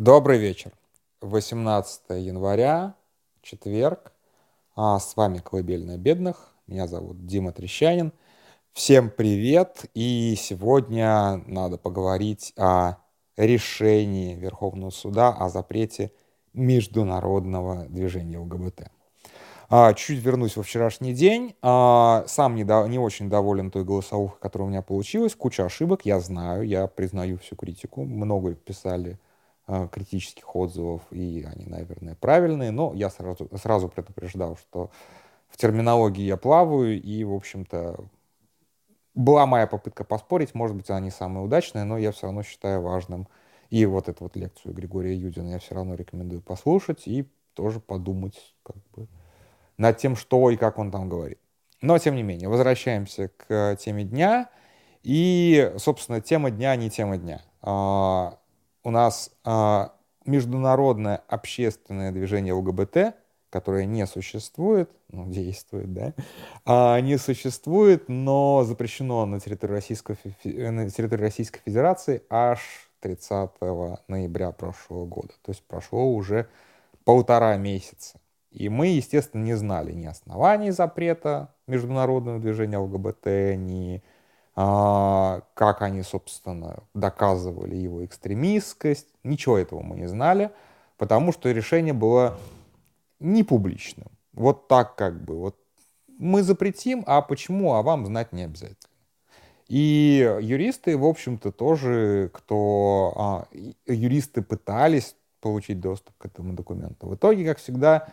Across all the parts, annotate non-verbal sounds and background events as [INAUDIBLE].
Добрый вечер. 18 января, четверг. А с вами «Колыбельная бедных». Меня зовут Дима Трещанин. Всем привет. И сегодня надо поговорить о решении Верховного суда о запрете международного движения ЛГБТ. А, чуть вернусь во вчерашний день. А, сам не, до, не очень доволен той голосовухой, которая у меня получилась. Куча ошибок, я знаю, я признаю всю критику. Много писали критических отзывов, и они, наверное, правильные, но я сразу, сразу предупреждал, что в терминологии я плаваю, и, в общем-то, была моя попытка поспорить, может быть, она не самая удачная, но я все равно считаю важным. И вот эту вот лекцию Григория Юдина я все равно рекомендую послушать и тоже подумать как бы, над тем, что и как он там говорит. Но, тем не менее, возвращаемся к теме дня. И, собственно, тема дня не тема дня. У нас а, международное общественное движение ЛГБТ, которое не существует, ну, действует, да, а, не существует, но запрещено на территории, Российской, на территории Российской Федерации аж 30 ноября прошлого года. То есть прошло уже полтора месяца. И мы, естественно, не знали ни оснований запрета международного движения ЛГБТ, ни как они, собственно, доказывали его экстремистскость. Ничего этого мы не знали, потому что решение было не публичным. Вот так как бы. Вот мы запретим, а почему, а вам знать не обязательно. И юристы, в общем-то, тоже, кто... А, юристы пытались получить доступ к этому документу. В итоге, как всегда,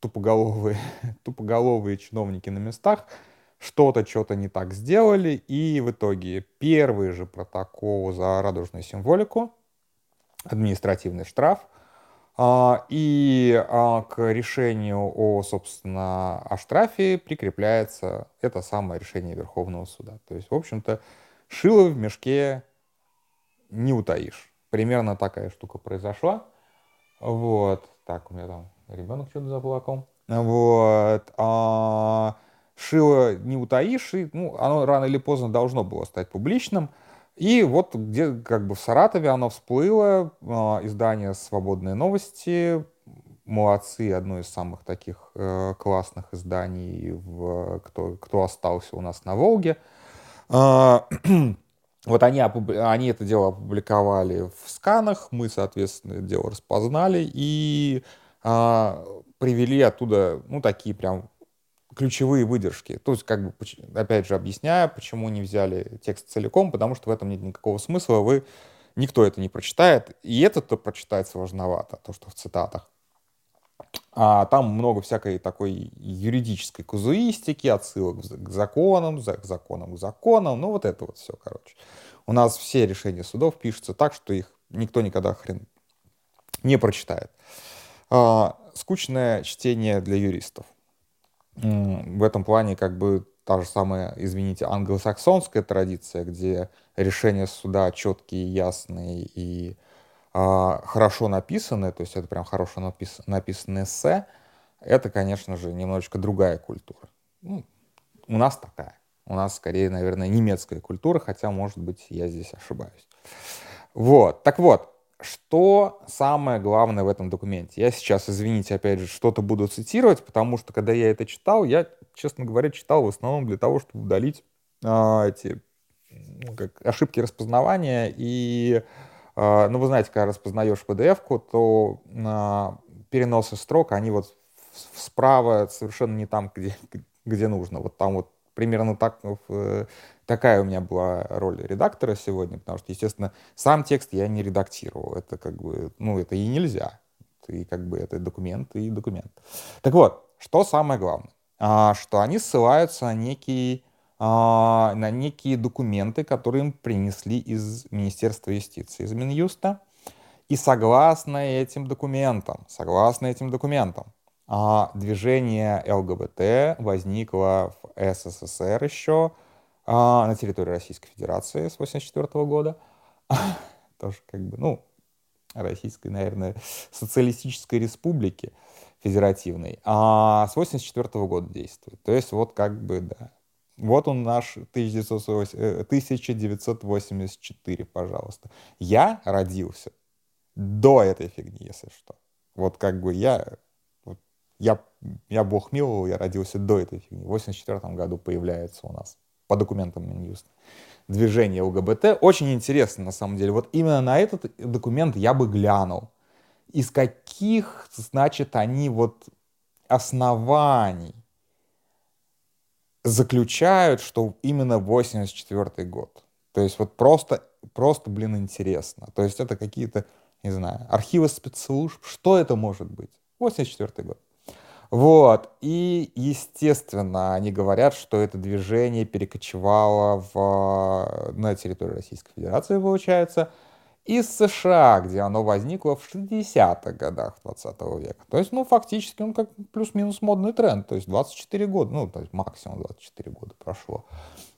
тупоголовые, [LAUGHS] тупоголовые чиновники на местах — что-то, что-то не так сделали, и в итоге первый же протокол за радужную символику, административный штраф, а, и а, к решению о, собственно, о штрафе прикрепляется это самое решение Верховного суда. То есть, в общем-то, шило в мешке не утаишь. Примерно такая штука произошла. Вот. Так, у меня там ребенок что-то заплакал. Вот. А, шило не утаишь, и ну, оно рано или поздно должно было стать публичным. И вот где как бы в Саратове оно всплыло, э, издание «Свободные новости», молодцы, одно из самых таких э, классных изданий, в, кто, кто остался у нас на Волге. Э, [CLEARS THROAT] вот они, они это дело опубликовали в сканах, мы, соответственно, это дело распознали и э, привели оттуда, ну, такие прям ключевые выдержки. То есть, как бы, опять же, объясняя, почему не взяли текст целиком, потому что в этом нет никакого смысла, вы никто это не прочитает, и это-то прочитать сложновато, то, что в цитатах. А там много всякой такой юридической казуистики, отсылок к законам, к законам, к законам, ну вот это вот все, короче. У нас все решения судов пишутся так, что их никто никогда хрен не прочитает. А, скучное чтение для юристов в этом плане как бы та же самая, извините, англосаксонская традиция, где решения суда четкие, ясные и э, хорошо написаны, то есть это прям хорошо напис, написанное эссе, это, конечно же, немножечко другая культура. Ну, у нас такая. У нас скорее, наверное, немецкая культура, хотя, может быть, я здесь ошибаюсь. Вот. Так вот, что самое главное в этом документе? Я сейчас, извините, опять же, что-то буду цитировать, потому что, когда я это читал, я, честно говоря, читал в основном для того, чтобы удалить а, эти ну, как, ошибки распознавания. И, а, ну, вы знаете, когда распознаешь PDF-ку, то а, переносы строк, они вот справа совершенно не там, где, где нужно. Вот там вот примерно так такая у меня была роль редактора сегодня, потому что, естественно, сам текст я не редактировал. Это как бы, ну, это и нельзя. И как бы это документ и документ. Так вот, что самое главное? А, что они ссылаются на некие, а, на некие документы, которые им принесли из Министерства юстиции, из Минюста. И согласно этим документам, согласно этим документам, а, движение ЛГБТ возникло СССР еще а, на территории Российской Федерации с 1984 года. [LAUGHS] Тоже как бы, ну, Российской, наверное, социалистической республики федеративной, а с 1984 года действует. То есть вот как бы, да. Вот он наш 1984, э, пожалуйста. Я родился до этой фигни, если что. Вот как бы я, я, я бог миловал, я родился до этой фигни. В 84 году появляется у нас по документам Минюста движение ЛГБТ. Очень интересно, на самом деле. Вот именно на этот документ я бы глянул. Из каких, значит, они вот оснований заключают, что именно 84 год. То есть вот просто, просто, блин, интересно. То есть это какие-то, не знаю, архивы спецслужб. Что это может быть? 84 год. Вот. И, естественно, они говорят, что это движение перекочевало в, на территорию Российской Федерации, получается, из США, где оно возникло в 60-х годах 20 века. То есть, ну, фактически, он как плюс-минус модный тренд. То есть 24 года, ну, то есть максимум 24 года прошло.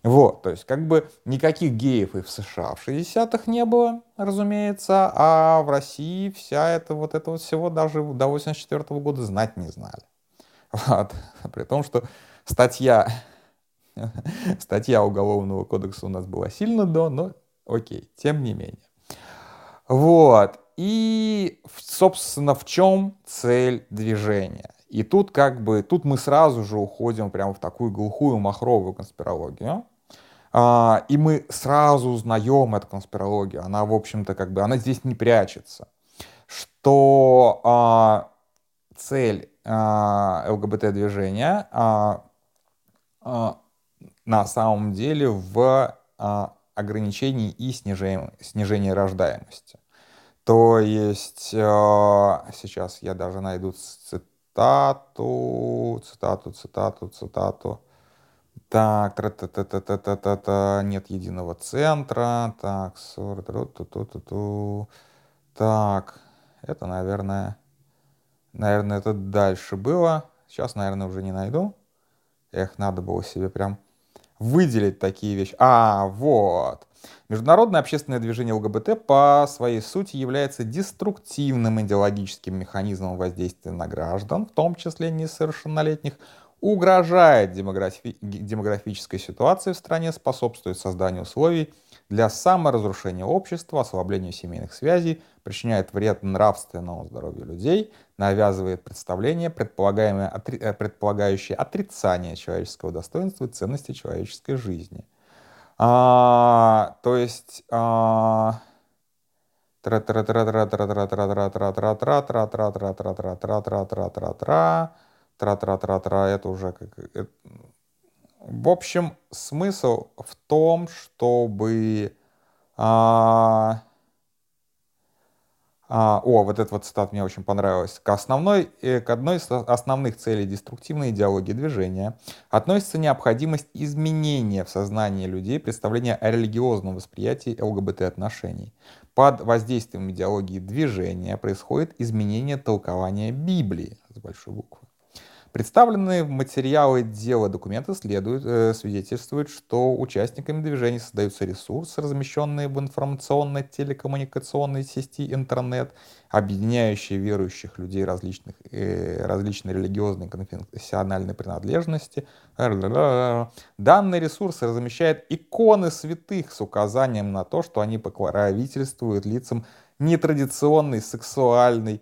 Вот, то есть как бы никаких геев и в США в 60-х не было, разумеется, а в России вся это вот это вот всего даже до 84 -го года знать не знали. Вот. При том, что статья, [LAUGHS] статья Уголовного кодекса у нас была сильно до, но окей, тем не менее. Вот. И, собственно, в чем цель движения? И тут как бы, тут мы сразу же уходим прямо в такую глухую махровую конспирологию. А, и мы сразу узнаем эту конспирологию. Она, в общем-то, как бы, она здесь не прячется. Что а, цель ЛГБТ-движения а, а, на самом деле в а, ограничении и снижении, снижении рождаемости. То есть, сейчас я даже найду цитату, цитату, цитату, цитату. Так, та та та та та та та та нет единого центра. Так, так, это, наверное, наверное, это дальше было. Сейчас, наверное, уже не найду. Эх, надо было себе прям выделить такие вещи. А, вот. Международное общественное движение ЛГБТ по своей сути является деструктивным идеологическим механизмом воздействия на граждан, в том числе несовершеннолетних, угрожает демографи- демографической ситуации в стране, способствует созданию условий для саморазрушения общества, ослаблению семейных связей, причиняет вред нравственному здоровью людей, навязывает представления, предполагаемые, отри, э, предполагающие отрицание человеческого достоинства и ценности человеческой жизни. А, то есть. Это уже как... В общем, смысл в том, чтобы... А, а, о, вот этот вот цитат мне очень понравилась. К, основной, э, к одной из основных целей деструктивной идеологии движения относится необходимость изменения в сознании людей представления о религиозном восприятии ЛГБТ-отношений. Под воздействием идеологии движения происходит изменение толкования Библии с большой буквы. Представленные материалы дела документа следуют, э, свидетельствуют, что участниками движения создаются ресурсы, размещенные в информационно-телекоммуникационной сети интернет, объединяющие верующих людей различных, э, различной религиозной и конфессиональной принадлежности. Данные ресурсы размещают иконы святых с указанием на то, что они покровительствуют лицам нетрадиционной сексуальной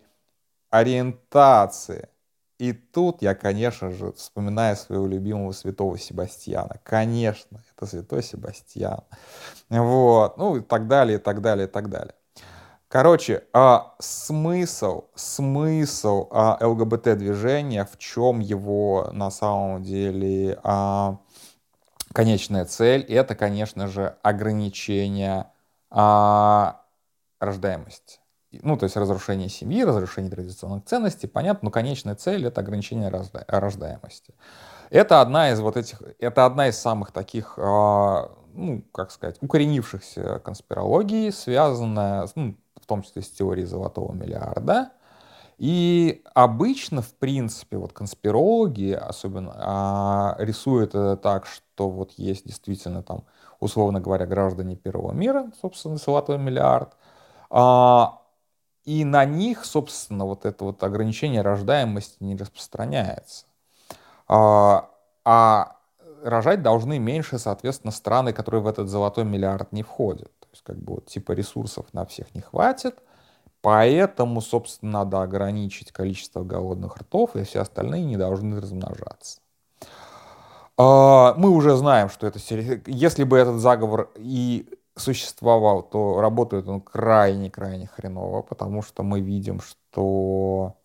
ориентации – и тут я, конечно же, вспоминаю своего любимого святого Себастьяна. Конечно, это святой Себастьян. Вот, ну и так далее, и так далее, и так далее. Короче, а смысл, смысл а, ЛГБТ-движения, в чем его на самом деле а, конечная цель, это, конечно же, ограничение а, рождаемости ну, то есть разрушение семьи, разрушение традиционных ценностей, понятно, но конечная цель — это ограничение рожда рождаемости. Это одна из вот этих, это одна из самых таких, э, ну, как сказать, укоренившихся конспирологий, связанная, ну, в том числе с теорией золотого миллиарда. И обычно, в принципе, вот конспирологи особенно э, рисуют это так, что вот есть действительно там, условно говоря, граждане первого мира, собственно, золотой миллиард, а, и на них, собственно, вот это вот ограничение рождаемости не распространяется. А, а рожать должны меньше, соответственно, страны, которые в этот золотой миллиард не входят. То есть, как бы вот типа ресурсов на всех не хватит, Поэтому, собственно, надо ограничить количество голодных ртов, и все остальные не должны размножаться. А, мы уже знаем, что это если бы этот заговор и существовал, то работает он крайне-крайне хреново, потому что мы видим, что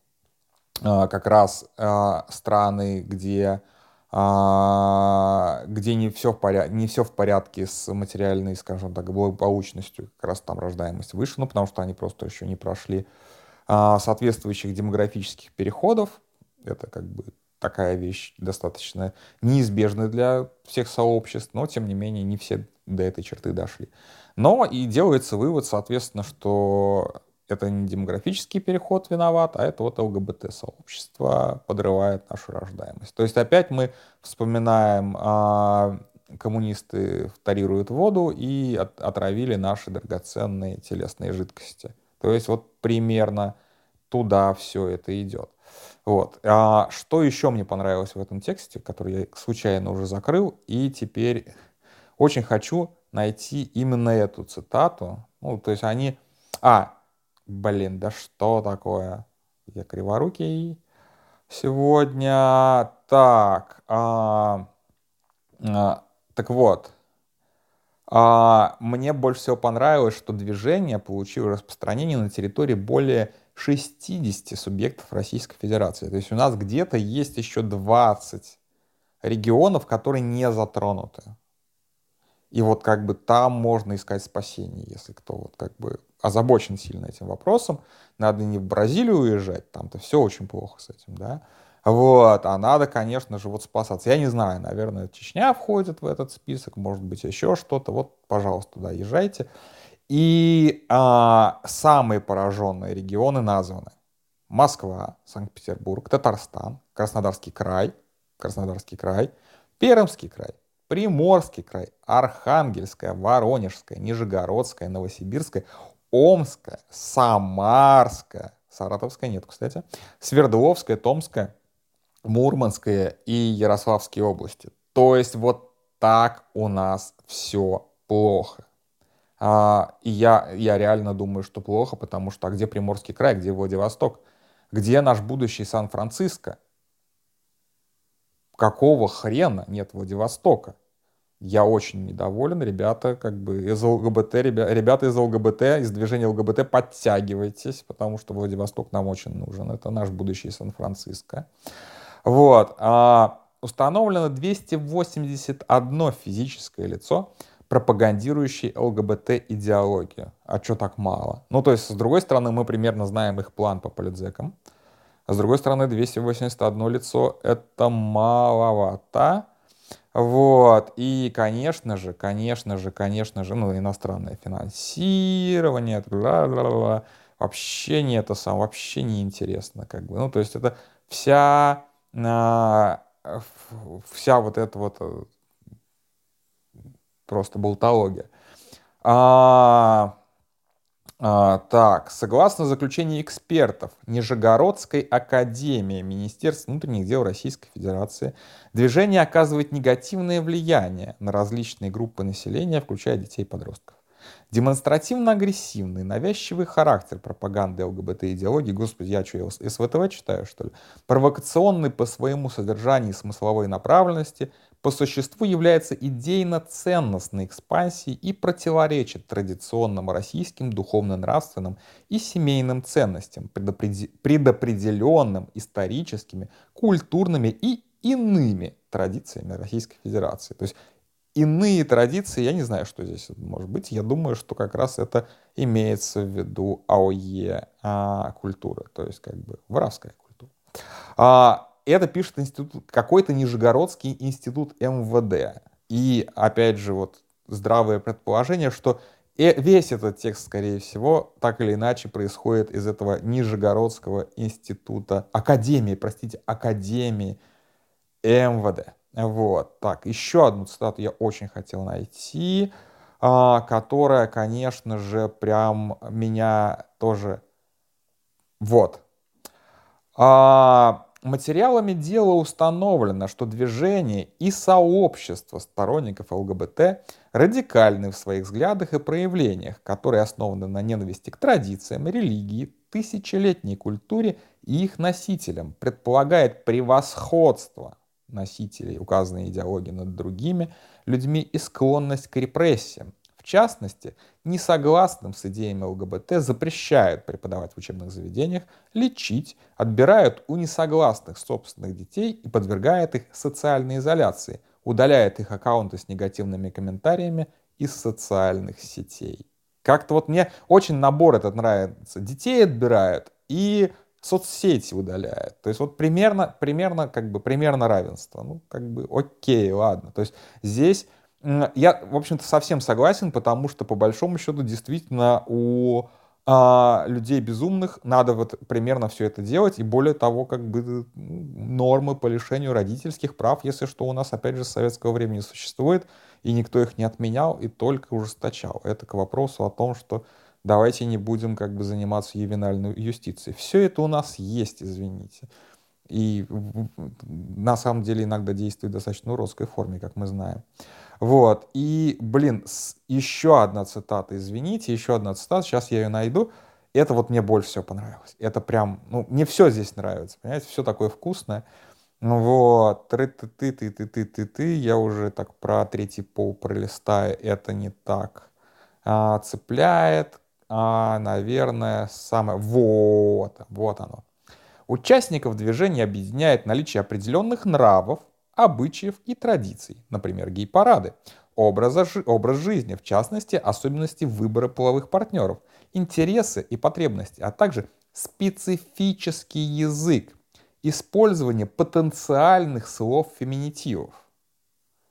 а, как раз а, страны, где где не все, в порядке, не все в порядке с материальной, скажем так, благополучностью, как раз там рождаемость выше, ну, потому что они просто еще не прошли соответствующих демографических переходов. Это как бы такая вещь достаточно неизбежная для всех сообществ, но тем не менее не все до этой черты дошли. Но и делается вывод, соответственно, что это не демографический переход виноват, а это вот ЛГБТ-сообщество подрывает нашу рождаемость. То есть опять мы вспоминаем, а, коммунисты вторируют воду и от, отравили наши драгоценные телесные жидкости. То есть вот примерно туда все это идет. Вот. А что еще мне понравилось в этом тексте, который я случайно уже закрыл, и теперь очень хочу найти именно эту цитату. Ну, то есть они... А, блин, да что такое? Я криворукий сегодня. Так, а, а, так вот. А, мне больше всего понравилось, что движение получило распространение на территории более 60 субъектов Российской Федерации. То есть у нас где-то есть еще 20 регионов, которые не затронуты. И вот как бы там можно искать спасение, если кто вот как бы озабочен сильно этим вопросом. Надо не в Бразилию уезжать, там-то все очень плохо с этим, да. Вот, а надо, конечно же, вот спасаться. Я не знаю, наверное, Чечня входит в этот список, может быть, еще что-то. Вот, пожалуйста, туда езжайте. И а, самые пораженные регионы названы. Москва, Санкт-Петербург, Татарстан, Краснодарский край, Краснодарский край, Пермский край, Приморский край, Архангельская, Воронежская, Нижегородская, Новосибирская, Омская, Самарская, Саратовская нет, кстати, Свердловская, Томская, Мурманская и Ярославские области. То есть вот так у нас все плохо. А, и я, я реально думаю, что плохо, потому что а где Приморский край, где Владивосток? Где наш будущий Сан-Франциско? Какого хрена нет Владивостока? Я очень недоволен, ребята, как бы из ЛГБТ, ребята, ребята из ЛГБТ, из движения ЛГБТ, подтягивайтесь, потому что Владивосток нам очень нужен. Это наш будущий Сан-Франциско. Вот. А, установлено 281 физическое лицо, пропагандирующий ЛГБТ-идеологию. А что так мало? Ну, то есть, с другой стороны, мы примерно знаем их план по политзекам. А с другой стороны, 281 лицо — это маловато. Вот. И, конечно же, конечно же, конечно же, ну, иностранное финансирование, бла-бла-бла, вообще не это сам, вообще не интересно, как бы. Ну, то есть это вся, а, вся вот эта вот э, просто болтология. А, а, так, согласно заключению экспертов Нижегородской академии Министерства внутренних дел Российской Федерации, движение оказывает негативное влияние на различные группы населения, включая детей и подростков. Демонстративно-агрессивный, навязчивый характер пропаганды ЛГБТ-идеологии, господи, я что, СВТВ читаю, что ли? Провокационный по своему содержанию и смысловой направленности, по существу является идейно-ценностной экспансией и противоречит традиционным российским духовно-нравственным и семейным ценностям, предопределенным историческими, культурными и иными традициями Российской Федерации. То есть иные традиции, я не знаю, что здесь может быть. Я думаю, что как раз это имеется в виду АОЕ а, культура, то есть как бы воровская культура. А, это пишет институт, какой-то Нижегородский институт МВД. И опять же вот здравое предположение, что э, весь этот текст, скорее всего, так или иначе происходит из этого Нижегородского института, академии, простите, академии МВД. Вот, так, еще одну цитату я очень хотел найти, а, которая, конечно же, прям меня тоже... Вот. А, материалами дела установлено, что движение и сообщество сторонников ЛГБТ радикальны в своих взглядах и проявлениях, которые основаны на ненависти к традициям, религии, тысячелетней культуре и их носителям, предполагает превосходство носителей указанной идеологии над другими людьми и склонность к репрессиям, в частности, несогласным с идеями ЛГБТ запрещают преподавать в учебных заведениях, лечить, отбирают у несогласных собственных детей и подвергают их социальной изоляции, удаляет их аккаунты с негативными комментариями из социальных сетей. Как-то вот мне очень набор этот нравится. Детей отбирают и соцсети удаляет. То есть вот примерно, примерно, как бы, примерно равенство. Ну, как бы, окей, ладно. То есть здесь я, в общем-то, совсем согласен, потому что, по большому счету, действительно, у а, людей безумных надо вот примерно все это делать, и более того, как бы нормы по лишению родительских прав, если что, у нас, опять же, с советского времени существует, и никто их не отменял, и только ужесточал. Это к вопросу о том, что давайте не будем как бы заниматься ювенальной юстицией. Все это у нас есть, извините. И на самом деле иногда действует достаточно уродской форме, как мы знаем. Вот. И, блин, еще одна цитата, извините, еще одна цитата, сейчас я ее найду. Это вот мне больше всего понравилось. Это прям, ну, мне все здесь нравится, понимаете, все такое вкусное. Ну вот, ты ты ты ты ты ты ты ты я уже так про третий пол пролистаю, это не так а, цепляет, а, наверное, самое, вот, вот оно. Участников движения объединяет наличие определенных нравов, обычаев и традиций, например, гей-парады, образа, образ жизни, в частности, особенности выбора половых партнеров, интересы и потребности, а также специфический язык, использование потенциальных слов феминитивов,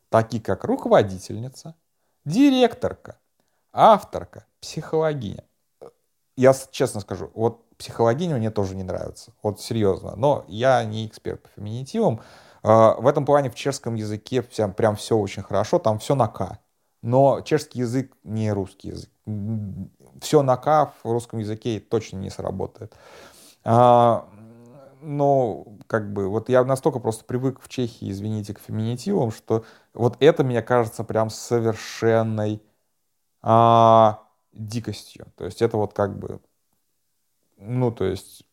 такие как руководительница, директорка, авторка, психологиня. Я честно скажу, вот психологиня мне тоже не нравится, вот серьезно, но я не эксперт по феминитивам, в этом плане в чешском языке прям, прям все очень хорошо, там все на «к». Но чешский язык не русский язык. Все на «к» в русском языке точно не сработает. А, но как бы вот я настолько просто привык в Чехии, извините, к феминитивам, что вот это мне кажется прям совершенной а, дикостью. То есть это вот как бы, ну то есть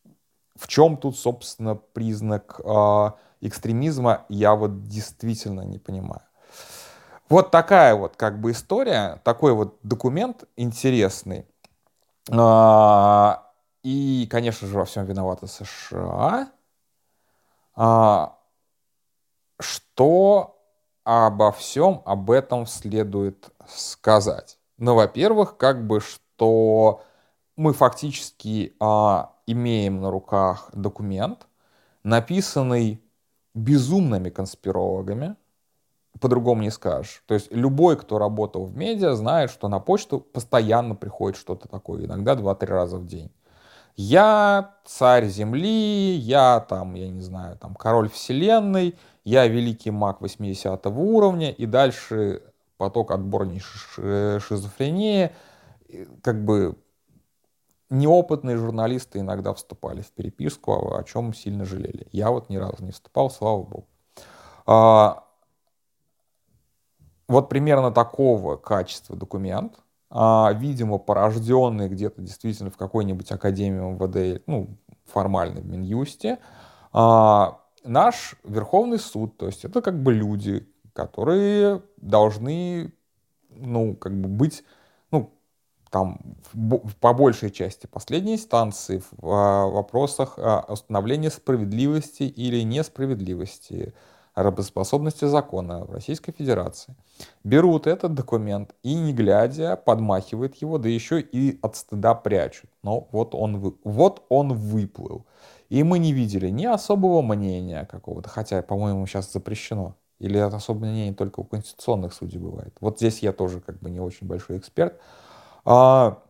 в чем тут, собственно, признак а, экстремизма, я вот действительно не понимаю. Вот такая вот как бы история, такой вот документ интересный. А, и, конечно же, во всем виноваты США. А, что обо всем об этом следует сказать? Ну, во-первых, как бы, что мы фактически а, имеем на руках документ, написанный безумными конспирологами, по-другому не скажешь. То есть любой, кто работал в медиа, знает, что на почту постоянно приходит что-то такое, иногда 2-3 раза в день. Я царь земли, я там, я не знаю, там король вселенной, я великий маг 80 уровня, и дальше поток отборнейшей шизофрении, как бы неопытные журналисты иногда вступали в переписку, о чем сильно жалели. Я вот ни разу не вступал, слава богу. А, вот примерно такого качества документ, а, видимо, порожденный где-то действительно в какой-нибудь академии МВД, ну, формально в Минюсте, а, наш Верховный суд, то есть это как бы люди, которые должны, ну, как бы быть там по большей части последней инстанции в а, вопросах а, установления справедливости или несправедливости работоспособности закона в Российской Федерации. Берут этот документ и, не глядя, подмахивают его, да еще и от стыда прячут. Но вот он, вот он выплыл. И мы не видели ни особого мнения какого-то, хотя, по-моему, сейчас запрещено. Или особое мнение только у конституционных судей бывает. Вот здесь я тоже как бы не очень большой эксперт. А,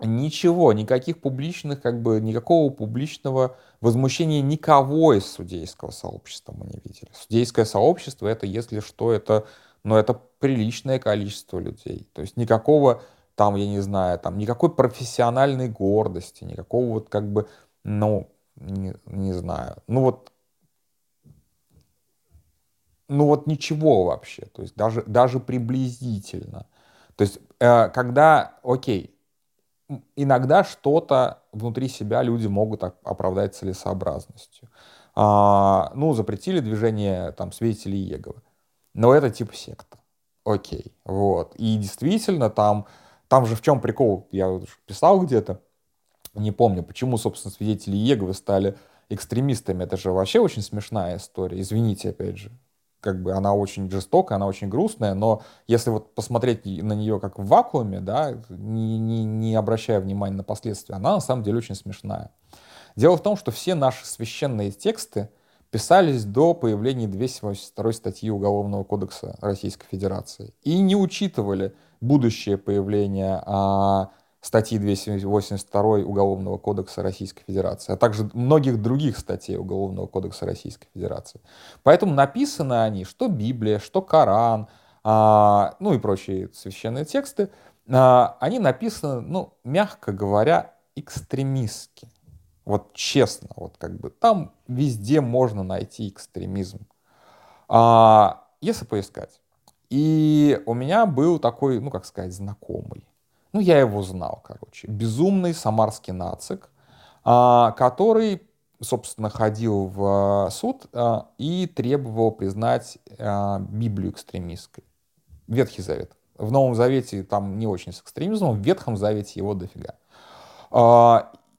ничего, никаких публичных, как бы, никакого публичного возмущения никого из судейского сообщества мы не видели. Судейское сообщество это, если что, это, ну, это приличное количество людей. То есть никакого там, я не знаю, там никакой профессиональной гордости, никакого вот как бы, ну, не, не знаю. Ну вот ну вот ничего вообще, то есть даже, даже приблизительно. То есть э, когда, окей, иногда что-то внутри себя люди могут оправдать целесообразностью. А, ну, запретили движение там свидетелей Иеговы. Но это типа секта. Окей, вот. И действительно там, там же в чем прикол, я писал где-то, не помню, почему, собственно, свидетели Иеговы стали экстремистами. Это же вообще очень смешная история. Извините, опять же. Как бы она очень жестокая, она очень грустная, но если вот посмотреть на нее как в вакууме, да, не, не, не обращая внимания на последствия, она на самом деле очень смешная. Дело в том, что все наши священные тексты писались до появления 282 статьи Уголовного кодекса Российской Федерации и не учитывали будущее появление а, статьи 282 Уголовного кодекса Российской Федерации, а также многих других статей Уголовного кодекса Российской Федерации. Поэтому написаны они, что Библия, что Коран, а, ну и прочие священные тексты, а, они написаны, ну, мягко говоря, экстремистски. Вот честно, вот как бы там везде можно найти экстремизм. А, если поискать. И у меня был такой, ну как сказать, знакомый. Ну, я его знал, короче. Безумный самарский нацик, а, который, собственно, ходил в а, суд а, и требовал признать Библию экстремистской. Ветхий Завет. В Новом Завете там не очень с экстремизмом, в Ветхом Завете его дофига.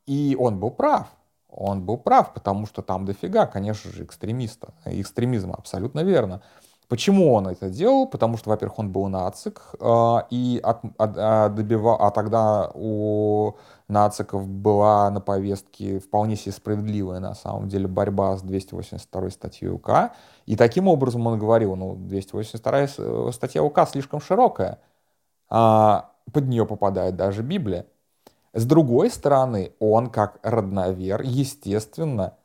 И он был прав. Он был прав, потому что там дофига, конечно же, экстремиста, экстремизма, абсолютно верно. Почему он это делал? Потому что, во-первых, он был нацик, э, и от, от, а, добивал, а тогда у нациков была на повестке вполне себе справедливая, на самом деле, борьба с 282 статьей УК. И таким образом он говорил, ну, 282 статья УК слишком широкая, а под нее попадает даже Библия. С другой стороны, он, как родновер, естественно,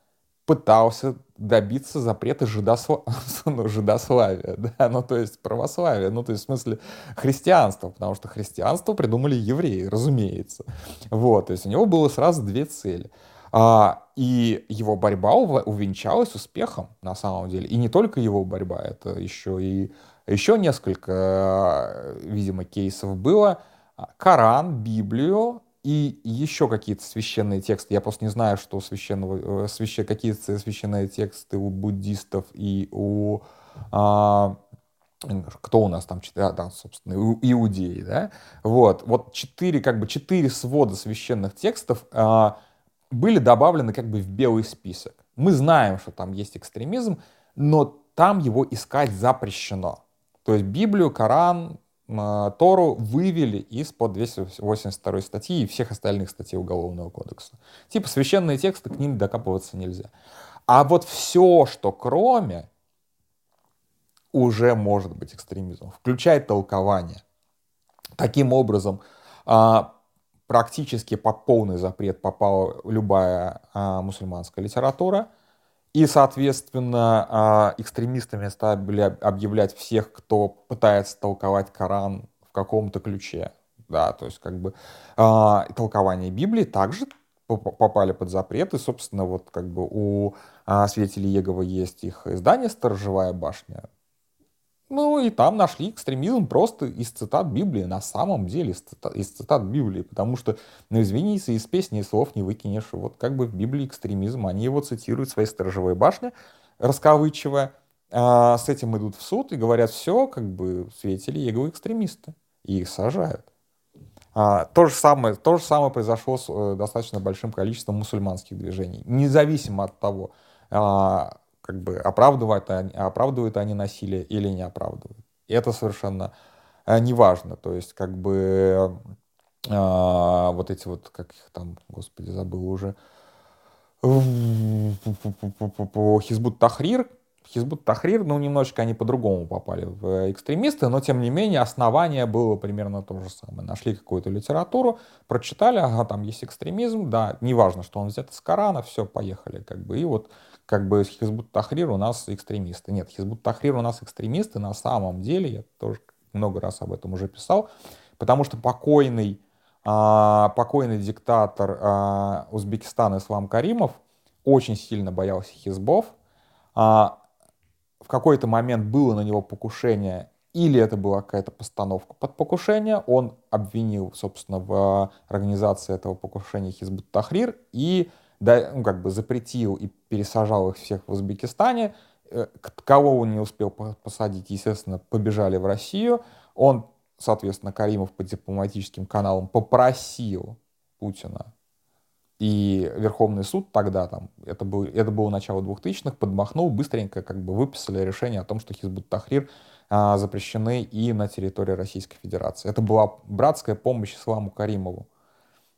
пытался добиться запрета жидосла... [LAUGHS] ну, жидославия, да, ну, то есть православия, ну, то есть в смысле христианства, потому что христианство придумали евреи, разумеется. Вот, то есть у него было сразу две цели. А, и его борьба увенчалась успехом, на самом деле. И не только его борьба, это еще и еще несколько, видимо, кейсов было. Коран, Библию и еще какие-то священные тексты. Я просто не знаю, что священного, э, священ, какие священные тексты у буддистов и у... А, кто у нас там, а, да, собственно, иудеи, да, вот, вот четыре, как бы четыре свода священных текстов а, были добавлены как бы в белый список. Мы знаем, что там есть экстремизм, но там его искать запрещено. То есть Библию, Коран, Тору вывели из-под 282 статьи и всех остальных статей Уголовного кодекса. Типа священные тексты, к ним докапываться нельзя. А вот все, что кроме, уже может быть экстремизмом, включая толкование. Таким образом, а, практически под полный запрет попала любая а, мусульманская литература – и, соответственно, а, экстремистами стали объявлять всех, кто пытается толковать Коран в каком-то ключе. Да, то есть как бы э, толкование Библии также попали под запрет. И, собственно, вот как бы у э, свидетелей Егова есть их издание «Сторожевая башня». Ну и там нашли экстремизм просто из цитат Библии, на самом деле из цитат, из цитат Библии, потому что, ну извините, из песни слов не выкинешь. Вот как бы в Библии экстремизм, они его цитируют в своей сторожевой башне, раскавычивая, а с этим идут в суд и говорят, все, как бы свидетели Иеговы экстремисты, и их сажают. А, то, же самое, то же самое произошло с э, достаточно большим количеством мусульманских движений, независимо от того, а, как бы оправдывают оправдывают они насилие или не оправдывают. И это совершенно э, неважно. То есть, как бы э, вот эти вот, как их там, господи, забыл уже, Хизбут Тахрир, Хизбут Тахрир, ну, немножечко они по-другому попали в экстремисты, но, тем не менее, основание было примерно то же самое. Нашли какую-то литературу, прочитали, ага, там есть экстремизм, да, неважно, что он взят из Корана, все, поехали, как бы, и вот как бы Хизбут Тахрир у нас экстремисты. Нет, Хизбут Тахрир у нас экстремисты. На самом деле, я тоже много раз об этом уже писал, потому что покойный, а, покойный диктатор а, Узбекистана Ислам Каримов очень сильно боялся хизбов, а, в какой-то момент было на него покушение, или это была какая-то постановка под покушение, он обвинил, собственно, в организации этого покушения Хизбут Тахрир и да, ну, как бы запретил и пересажал их всех в Узбекистане. Э, кого он не успел посадить, естественно, побежали в Россию. Он, соответственно, Каримов по дипломатическим каналам попросил Путина и Верховный суд тогда, там, это, был, это было начало 2000-х, подмахнул, быстренько как бы выписали решение о том, что Хизбут Тахрир а, запрещены и на территории Российской Федерации. Это была братская помощь Исламу Каримову.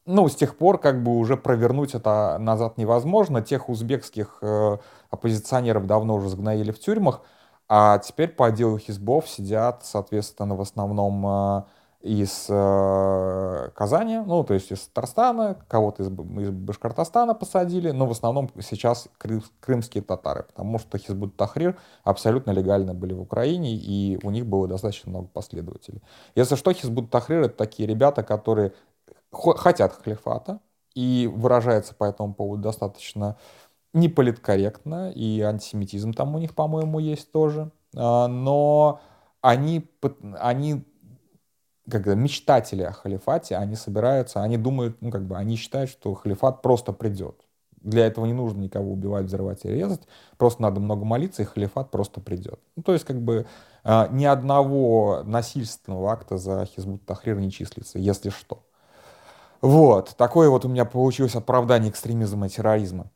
Ну, с тех пор как бы уже провернуть это назад невозможно. Тех узбекских э, оппозиционеров давно уже сгноили в тюрьмах, а теперь по отделу Хизбов сидят, соответственно, в основном э, из э, Казани, ну, то есть из Татарстана, кого-то из, из Башкортостана посадили, но в основном сейчас крым, крымские татары, потому что Хизбут Тахрир абсолютно легально были в Украине, и у них было достаточно много последователей. Если что, Хизбут Тахрир — это такие ребята, которые хотят халифата, и выражается по этому поводу достаточно неполиткорректно, и антисемитизм там у них, по-моему, есть тоже, а, но они, они когда мечтатели о халифате, они собираются, они думают, ну, как бы, они считают, что халифат просто придет. Для этого не нужно никого убивать, взрывать и резать. Просто надо много молиться, и халифат просто придет. Ну, то есть, как бы, э, ни одного насильственного акта за Хизбут Тахрир не числится, если что. Вот, такое вот у меня получилось оправдание экстремизма и терроризма.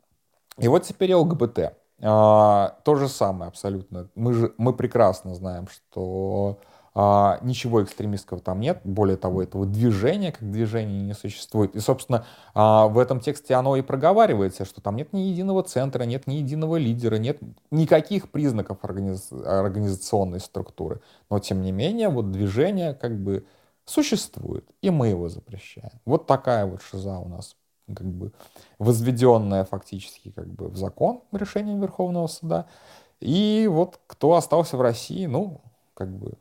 И вот теперь ЛГБТ. А, то же самое абсолютно. Мы, же, мы прекрасно знаем, что а, ничего экстремистского там нет, более того, этого движения как движения не существует. И, собственно, а, в этом тексте оно и проговаривается, что там нет ни единого центра, нет ни единого лидера, нет никаких признаков организ... организационной структуры. Но, тем не менее, вот движение как бы существует, и мы его запрещаем. Вот такая вот шиза у нас как бы возведенная фактически как бы в закон решением Верховного суда. И вот кто остался в России, ну, как бы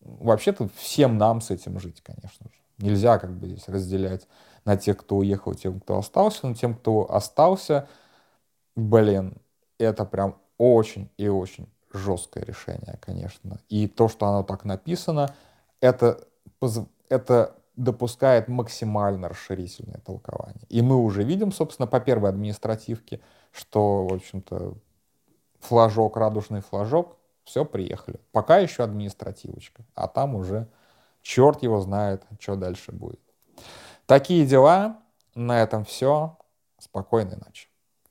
вообще-то всем нам с этим жить, конечно же. Нельзя как бы здесь разделять на тех, кто уехал, тем, кто остался, но тем, кто остался, блин, это прям очень и очень жесткое решение, конечно. И то, что оно так написано, это, это допускает максимально расширительное толкование. И мы уже видим, собственно, по первой административке, что, в общем-то, флажок, радужный флажок, все, приехали. Пока еще административочка, а там уже черт его знает, что дальше будет. Такие дела. На этом все. Спокойной ночи.